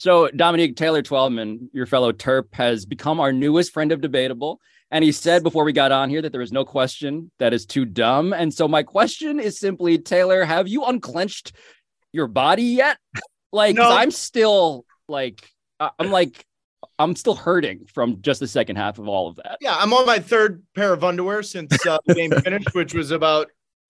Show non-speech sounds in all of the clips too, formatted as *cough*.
So Domonique Taylor Twellman, your fellow Terp, has become our newest friend of debatable. And he said before we got on here that there is no question that is too dumb. And so my question is simply, Taylor, have you unclenched your body yet? Like, No. I'm still like, I'm like, I'm still hurting from just the second half of all of that. Yeah, I'm on my third pair of underwear since uh, the game *laughs* finished, which was about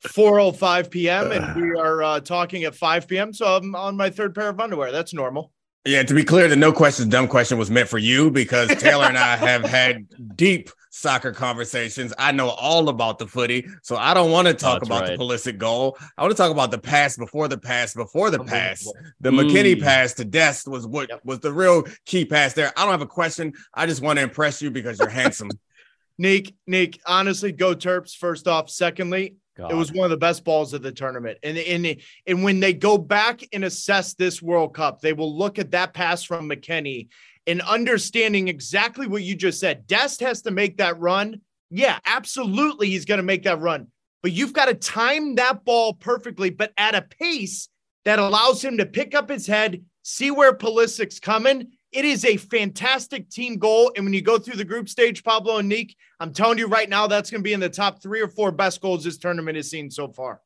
4:05 p.m. and we *sighs* are uh, talking at 5 p.m. So I'm on my third pair of underwear. That's normal. Yeah, to be clear, the no questions dumb question was meant for you because Taylor and I have had *laughs* deep soccer conversations. I know all about the footy, so I don't want to talk That's about the right. Pulisic goal. I want to talk about the pass before the pass before the pass. The McKennie Mm. pass to Dest was what Yep. was the real key pass there. I don't have a question. I just want to impress you because you're handsome. *laughs* Nick, Nick, honestly, go Terps first off. Secondly, God. it was one of the best balls of the tournament. And, and, and when they go back and assess this World Cup, they will look at that pass from McKennie and understanding exactly what you just said. Dest has to make that run. Yeah, absolutely. He's going to make that run. But you've got to time that ball perfectly, but at a pace that allows him to pick up his head, see where Pulisic's coming. It is a fantastic team goal. And when you go through the group stage, Pablo and Nick, I'm telling you right now, that's going to be in the top three or four best goals this tournament has seen so far.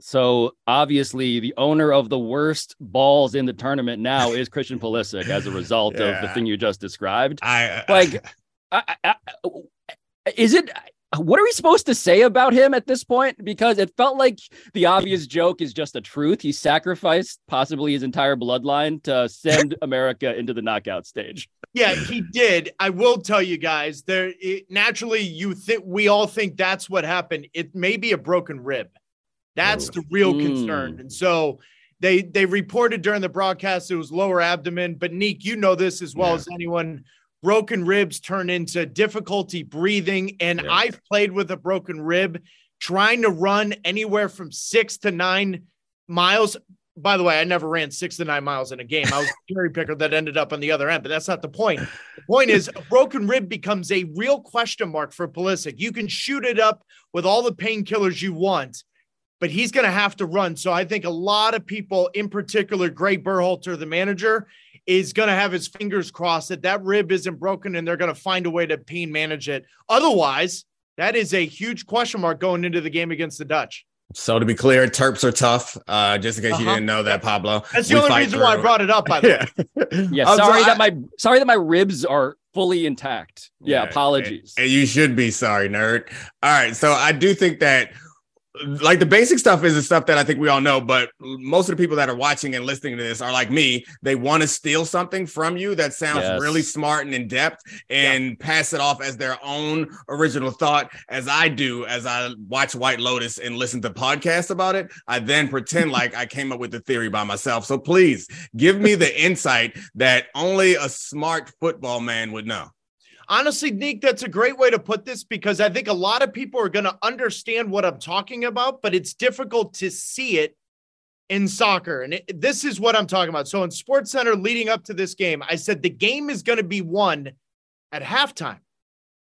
So obviously, the owner of the worst balls in the tournament now is Christian Pulisic as a result of the *laughs* thing you just described. I Like, *laughs* I, I, I- is it? What are we supposed to say about him at this point? Because it felt like the obvious joke is just the truth. He sacrificed possibly his entire bloodline to send *laughs* America into the knockout stage. Yeah, he did. I will tell you guys, there it, naturally you think we all think that's what happened. It may be a broken rib. That's the real Mm. concern. And so they they reported during the broadcast it was lower abdomen, but Neek, you know this as well Yeah. as anyone. Broken ribs turn into difficulty breathing. And Yeah. I've played with a broken rib, trying to run anywhere from six to nine miles. By the way, I never ran six to nine miles in a game. I was a cherry picker that ended up on the other end, but that's not the point. The point is, a broken rib becomes a real question mark for Pulisic. You can shoot it up with all the painkillers you want, but he's going to have to run. So I think a lot of people, in particular, Greg Berhalter, the manager, is going to have his fingers crossed that that rib isn't broken and they're going to find a way to pain manage it. Otherwise, that is a huge question mark going into the game against the Dutch. so to be clear, Terps are tough. Uh, just in case you Uh-huh. didn't know that, Pablo. That's the only fight reason why I brought it up, by the *laughs* way. Yeah. Yeah, I'm sorry I- that my sorry that my ribs are fully intact. Yeah, Yeah, apologies. And you should be sorry, nerd. All right. So I do think that like the basic stuff is the stuff that I think we all know, but most of the people that are watching and listening to this are like me. They want to steal something from you that sounds Yes. really smart and in depth and pass it off as their own original thought, as I do as I watch White Lotus and listen to podcasts about it. I then pretend like I came up with the theory by myself. So please give me the *laughs* insight that only a smart football man would know. Honestly, Nick, that's a great way to put this because I think a lot of people are going to understand what I'm talking about, but it's difficult to see it in soccer. And it, this is what I'm talking about. So in SportsCenter leading up to this game, I said the game is going to be won at halftime.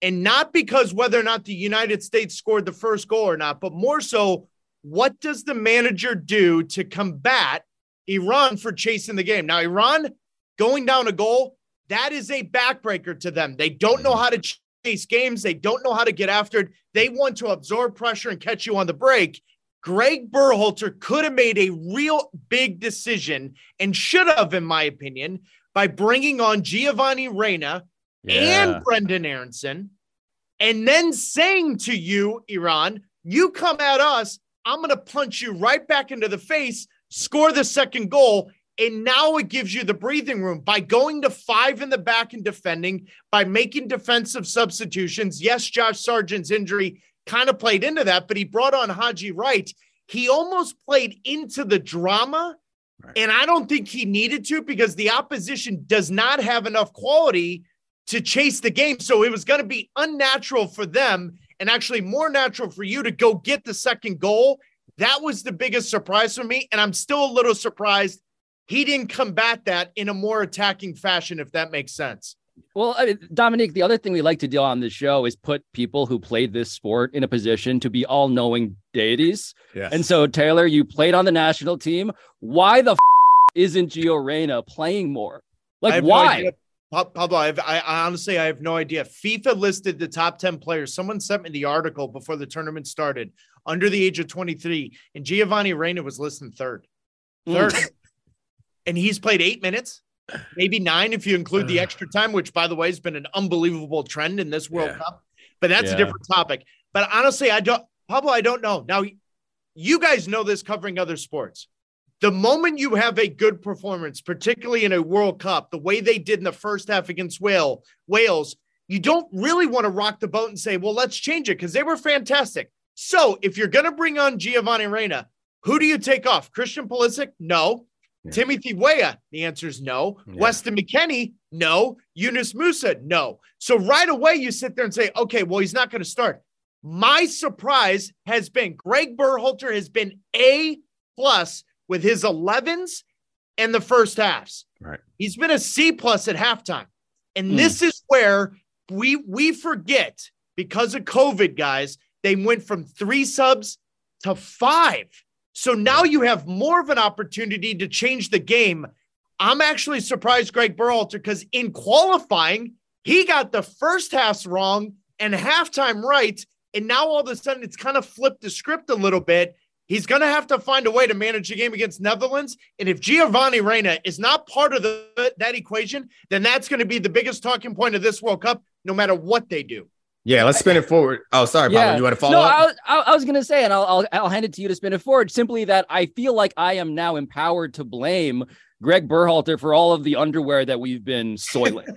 And not because whether or not the United States scored the first goal or not, but more so, what does the manager do to combat Iran for chasing the game? Now, Iran going down a goal, that is a backbreaker to them. They don't know how to chase games, they don't know how to get after it. They want to absorb pressure and catch you on the break. Greg Berhalter could have made a real big decision and should have, in my opinion, by bringing on Giovanni Reyna Yeah. and Brenden Aronson, and then saying to you, Iran, you come at us, I'm going to punch you right back into the face, score the second goal. And now it gives you the breathing room by going to five in the back and defending, by making defensive substitutions. Yes, Josh Sargent's injury kind of played into that, but he brought on Haji Wright. He almost played into the drama. Right. And I don't think he needed to because the opposition does not have enough quality to chase the game. So it was going to be unnatural for them and actually more natural for you to go get the second goal. That was the biggest surprise for me. And I'm still a little surprised he didn't combat that in a more attacking fashion, if that makes sense. Well, I mean, Dominic, the other thing we like to do on this show is put people who played this sport in a position to be all knowing deities. Yes. And so, Taylor, you played on the national team. Why the f- isn't Gio Reyna playing more? Like why? No Pablo, I, I honestly I have no idea. FIFA listed the top 10 players. Someone sent me the article before the tournament started under the age of 23, and Giovanni Reyna was listed third. Third. Mm. And he's played eight minutes, maybe nine if you include the extra time, which by the way has been an unbelievable trend in this World yeah. Cup. But that's yeah. a different topic. But honestly, I don't Pablo, I don't know. Now you guys know this covering other sports the moment you have a good performance, particularly in a World Cup, the way they did in the first half against Wales, Wales, you don't really want to rock the boat and say, well, let's change it because they were fantastic. So if you're going to bring on Giovanni Reyna, who do you take off? Christian Pulisic? No. Yeah. Timothy Weah? The answer is no. Yeah. Weston McKennie? No. Yunus Musah, No. So right away you sit there and say, okay, well, he's not going to start. My surprise has been Greg Berhalter has been A plus with his 11s and the first halves. Right. He's been a C plus at halftime. And mm. this is where we we forget because of COVID, guys, they went from three subs to five. So now you have more of an opportunity to change the game. I'm actually surprised, Greg Berhalter, because in qualifying, he got the first halves wrong and halftime right. And now all of a sudden it's kind of flipped the script a little bit. He's going to have to find a way to manage the game against Netherlands. And if Giovanni Reyna is not part of the, that equation, then that's going to be the biggest talking point of this World Cup, no matter what they do. Yeah, let's spin it forward. Oh, sorry, Pablo. You want to follow no, up? I, I, I was going to say, and I'll, I'll, I'll hand it to you to spin it forward. Simply that I feel like I am now empowered to blame Greg Berhalter for all of the underwear that we've been soiling.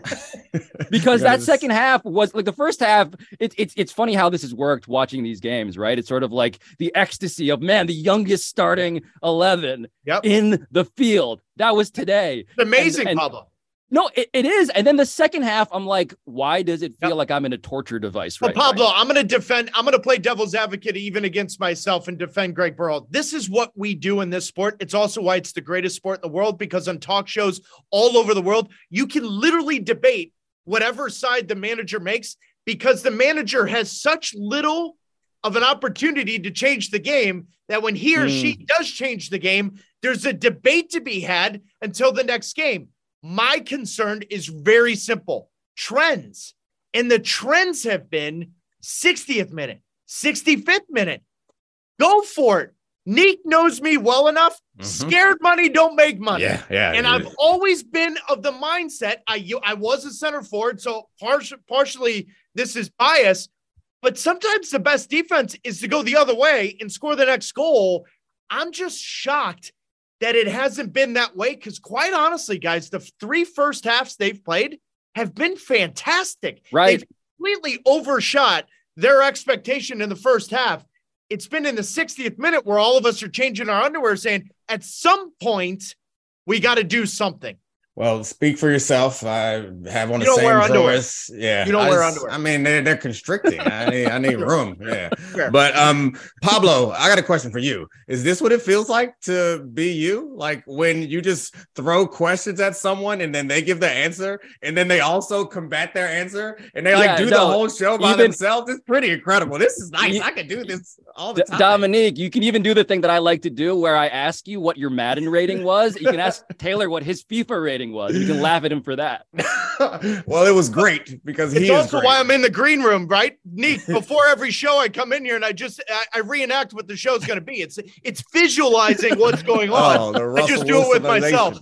*laughs* because that second half was like the first half. It, it's it's funny how this has worked watching these games, right? It's sort of like the ecstasy of man, the youngest starting eleven yep. in the field. That was today. It's amazing, and, and, Pablo. No, it, it is. And then the second half, I'm like, why does it feel yep. like I'm in a torture device right well, Pablo, I'm going to defend, I'm going to play devil's advocate even against myself and defend Greg Burrell. This is what we do in this sport. It's also why it's the greatest sport in the world because on talk shows all over the world, you can literally debate whatever side the manager makes because the manager has such little of an opportunity to change the game that when he or mm. she does change the game, there's a debate to be had until the next game. My concern is very simple trends. And the trends have been 60th minute, 65th minute. Go for it. Neek knows me well enough. Mm-hmm. Scared money don't make money. Yeah, yeah. And I've always been of the mindset. I I was a center forward, so partially, partially this is bias. But sometimes the best defense is to go the other way and score the next goal. I'm just shocked that it hasn't been that way. Because quite honestly, guys, the three first halves they've played have been fantastic. Right. They've completely overshot their expectation in the first half. It's been in the 60th minute where all of us are changing our underwear, saying at some point we got to do something. Well, speak for yourself. I have on you the same drawers. Yeah, you don't I wear underwear. I mean, they're, they're constricting. I need I need room. Yeah, *laughs* but um, Pablo, I got a question for you. Is this what it feels like to be you? Like when you just throw questions at someone and then they give the answer, and then they also combat their answer, and they like yeah, do no, the whole show by even, themselves. It's pretty incredible. This is nice. You, I could do this all the time. Domonique, you can even do the thing that I like to do, where I ask you what your Madden rating was. You can ask *laughs* Taylor what his FIFA rating rating was. You can laugh at him for that. *laughs* well, it was great because it's also why I'm in the green room, right? Neat. *laughs* Before every show, I come in here and I just I, I reenact what the show's going to be. It's it's visualizing what's going oh, on. Oh, *laughs* I just do Wilson it with myself.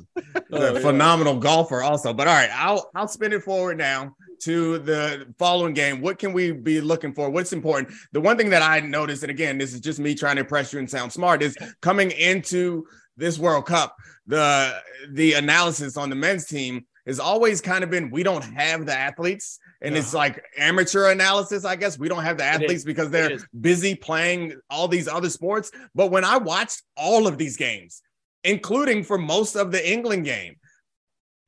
oh, phenomenal golfer, also. But all right, I'll I'll spin it forward now to the following game. What can we be looking for? What's important? The one thing that I noticed, and again, this is just me trying to impress you and sound smart, is coming into this World Cup, the the analysis on the men's team has always kind of been we don't have the athletes. And it's like amateur analysis i guess. We don't have the athletes because they're busy playing all these other sports. But when i watched all of these games including for most of the england game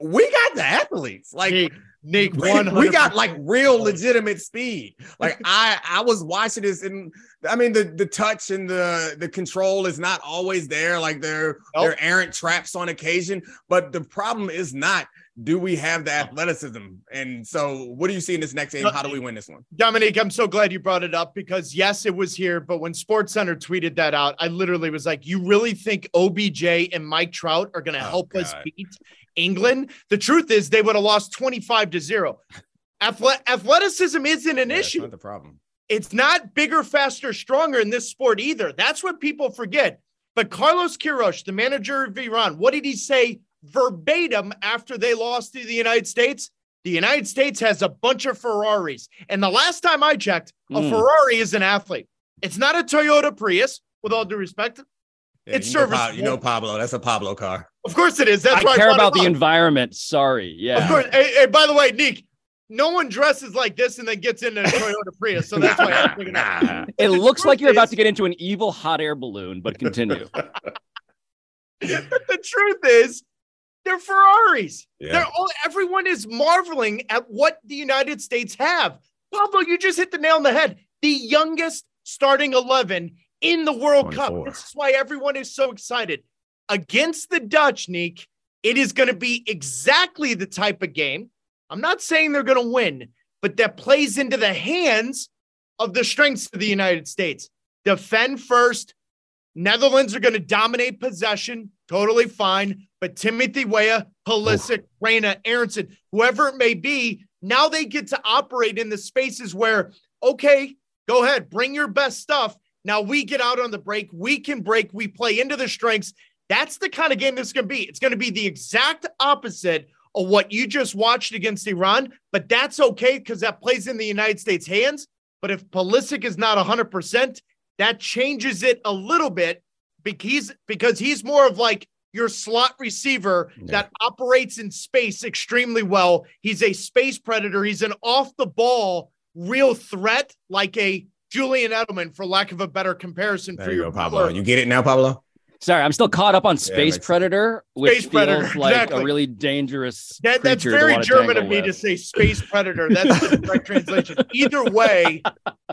we got the athletes. Like Nick, *laughs* we, we got like real legitimate speed. Like *laughs* I, I was watching this, and I mean the the touch and the the control is not always there. Like they're nope. they're errant traps on occasion. But the problem is not do we have the athleticism? And so, what do you see in this next game? How do we win this one? Domonique, I'm so glad you brought it up because yes, it was here, but when SportsCenter tweeted that out, I literally was like, "You really think OBJ and Mike Trout are going to oh, help God. us beat England, the truth is they would have lost 25 to 0. Athle- athleticism isn't an Yeah, issue. the problem. It's not bigger, faster, stronger in this sport either. That's what people forget. But Carlos Queiroz, the manager of Iran, what did he say verbatim after they lost to the United States? The United States has a bunch of Ferraris. And the last time I checked, a Mm. Ferrari is an athlete. It's not a Toyota Prius, with all due respect. Yeah, It's you know, Pa- serviceable. you know Pablo. That's a Pablo car. Of course it is. That's why I why care brought about the environment. Sorry. Yeah. Of course. Hey, hey, by the way, Nick, no one dresses like this and then gets into a Toyota Prius. So that's why I'm bringing it. Nah. *laughs* It looks like you're about to get into an evil hot air balloon, but continue. *laughs* the truth is, they're Ferraris. Yeah. They're all everyone is marveling at what the United States have. Pablo, you just hit the nail on the head. The youngest starting 11 in the World Cup. This is why everyone is so excited. Against the Dutch, Nick, it is going to be exactly the type of game. I'm not saying they're going to win, but that plays into the hands of the strengths of the United States. Defend first. Netherlands are going to dominate possession. Totally fine. But Timothy Weah, Pulisic, Reyna, Aronson, whoever it may be, now they get to operate in the spaces where, okay, go ahead, bring your best stuff. Now we get out on the break. We can break. We play into the strengths. That's the kind of game this is going to be. It's going to be the exact opposite of what you just watched against Iran, but that's okay because that plays in the United States' hands. But if Pulisic is not 100%, that changes it a little bit because he's, because he's more of like your slot receiver Yeah. that operates in space extremely well. He's a space predator. He's an off the ball real threat, like a Julian Edelman, for lack of a better comparison. There for you your go, Pablo. blur. You get it now, Pablo? Sorry, I'm still caught up on Space makes sense. Predator, which Space Predator, feels like exactly. a really dangerous. That, that's creature to very wanna German of tangle me to say space predator. That's the correct *laughs* translation. Either way,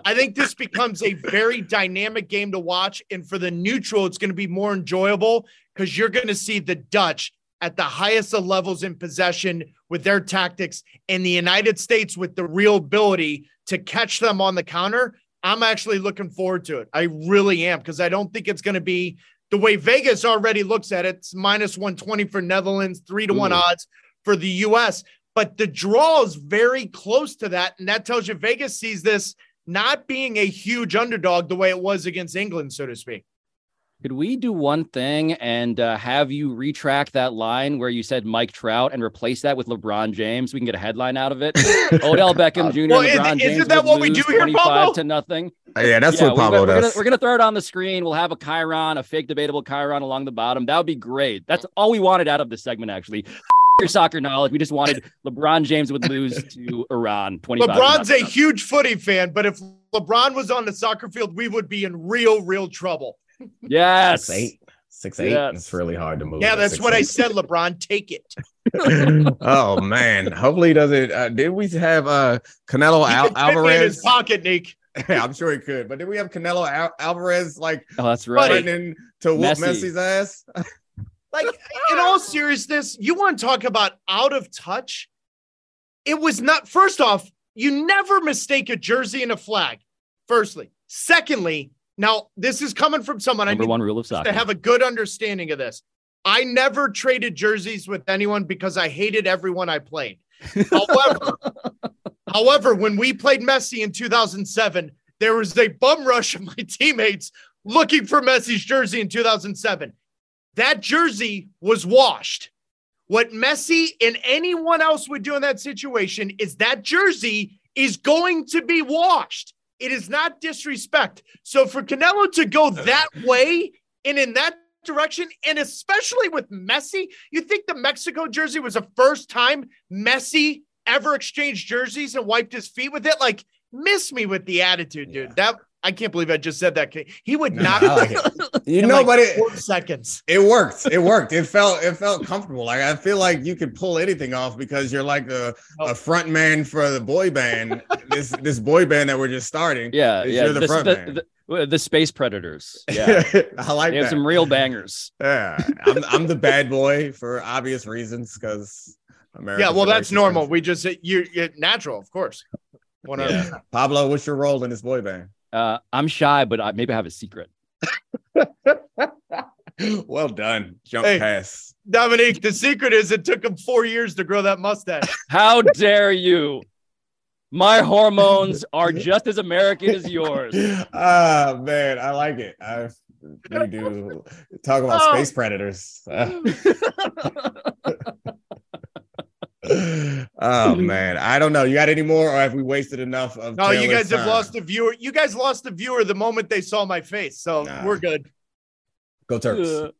I think this becomes a very dynamic game to watch. And for the neutral, it's going to be more enjoyable because you're going to see the Dutch at the highest of levels in possession with their tactics and the United States with the real ability to catch them on the counter. I'm actually looking forward to it. I really am because I don't think it's going to be the way Vegas already looks at it. It's minus 120 for Netherlands, three to one mm. odds for the US. But the draw is very close to that. And that tells you Vegas sees this not being a huge underdog the way it was against England, so to speak. Could we do one thing and uh, have you retract that line where you said Mike Trout and replace that with LeBron James? We can get a headline out of it. *laughs* Odell Beckham Jr. Well, and is- LeBron isn't James that would what we lose do here, 25 Pablo? to nothing. Yeah, that's Yeah, what we're Pablo gonna, we're, does. gonna, we're gonna throw it on the screen. We'll have a Chyron, a fake debatable Chyron along the bottom. That would be great. That's all we wanted out of this segment, actually. Your soccer knowledge. We just wanted *laughs* LeBron James would lose to Iran. 25 LeBron's a huge footy fan, but if LeBron was on the soccer field, we would be in real, real trouble. Yes. Six eight. Six eight. Yes. It's really hard to move. Yeah, at that's what I said, LeBron. Take it. *laughs* *laughs* oh man. Hopefully he doesn't. Uh, did we have uh Canelo Al- could fit me in his Alvarez? pocket, Nick. *laughs* Yeah, I'm sure he could. But did we have Canelo Al- Alvarez like Oh, that's right. threatening to whoop Messi. Messi's ass? Like, in all seriousness, you want to talk about out of touch? It was not, first off, you never mistake a jersey and a flag, firstly. Secondly, now this is coming from someone I Number need one rule of soccer. to have a good understanding of this. I never traded jerseys with anyone because I hated everyone I played. *laughs* However, however, when we played Messi in 2007, there was a bum rush of my teammates looking for Messi's jersey in 2007. That jersey was washed. What Messi and anyone else would do in that situation is that jersey is going to be washed. It is not disrespect. So for Canelo to go *laughs* that way and in that direction, and especially with Messi, you think the Mexico jersey was the first time Messi ever exchanged jerseys and wiped his feet with it? Like, miss me with the attitude, dude. Yeah. That I can't believe I just said that. He would No, not I like it. *laughs* You know, like but it, four seconds. it worked. It worked. It felt it felt comfortable. Like I feel like you could pull anything off because you're like a, oh. a front man for the boy band. this this boy band that we're just starting. yeah, yeah. you're the this- front the, man. the, the space predators. *laughs* Yeah. I like they have some real bangers. yeah, I'm I'm the bad boy for obvious reasons because America. Yeah, well, that's normal. We just you you're natural, of course. One Yeah. yeah. Pablo, what's your role in this boy band? Uh, I'm shy, but I, maybe I have a secret. *laughs* well done. Jump Hey. pass. Domonique, the secret is it took him four years to grow that mustache. *laughs* How dare you? My *laughs* hormones are just as American as yours. Ah man, I like it. I we do talk about Oh. space predators. Oh *laughs* man, I don't know. You got any more, or have we wasted enough of? No, you Taylor's guys have time? lost a viewer. You guys lost a viewer the moment they saw my face. So Nah. we're good. Go Terps. Uh,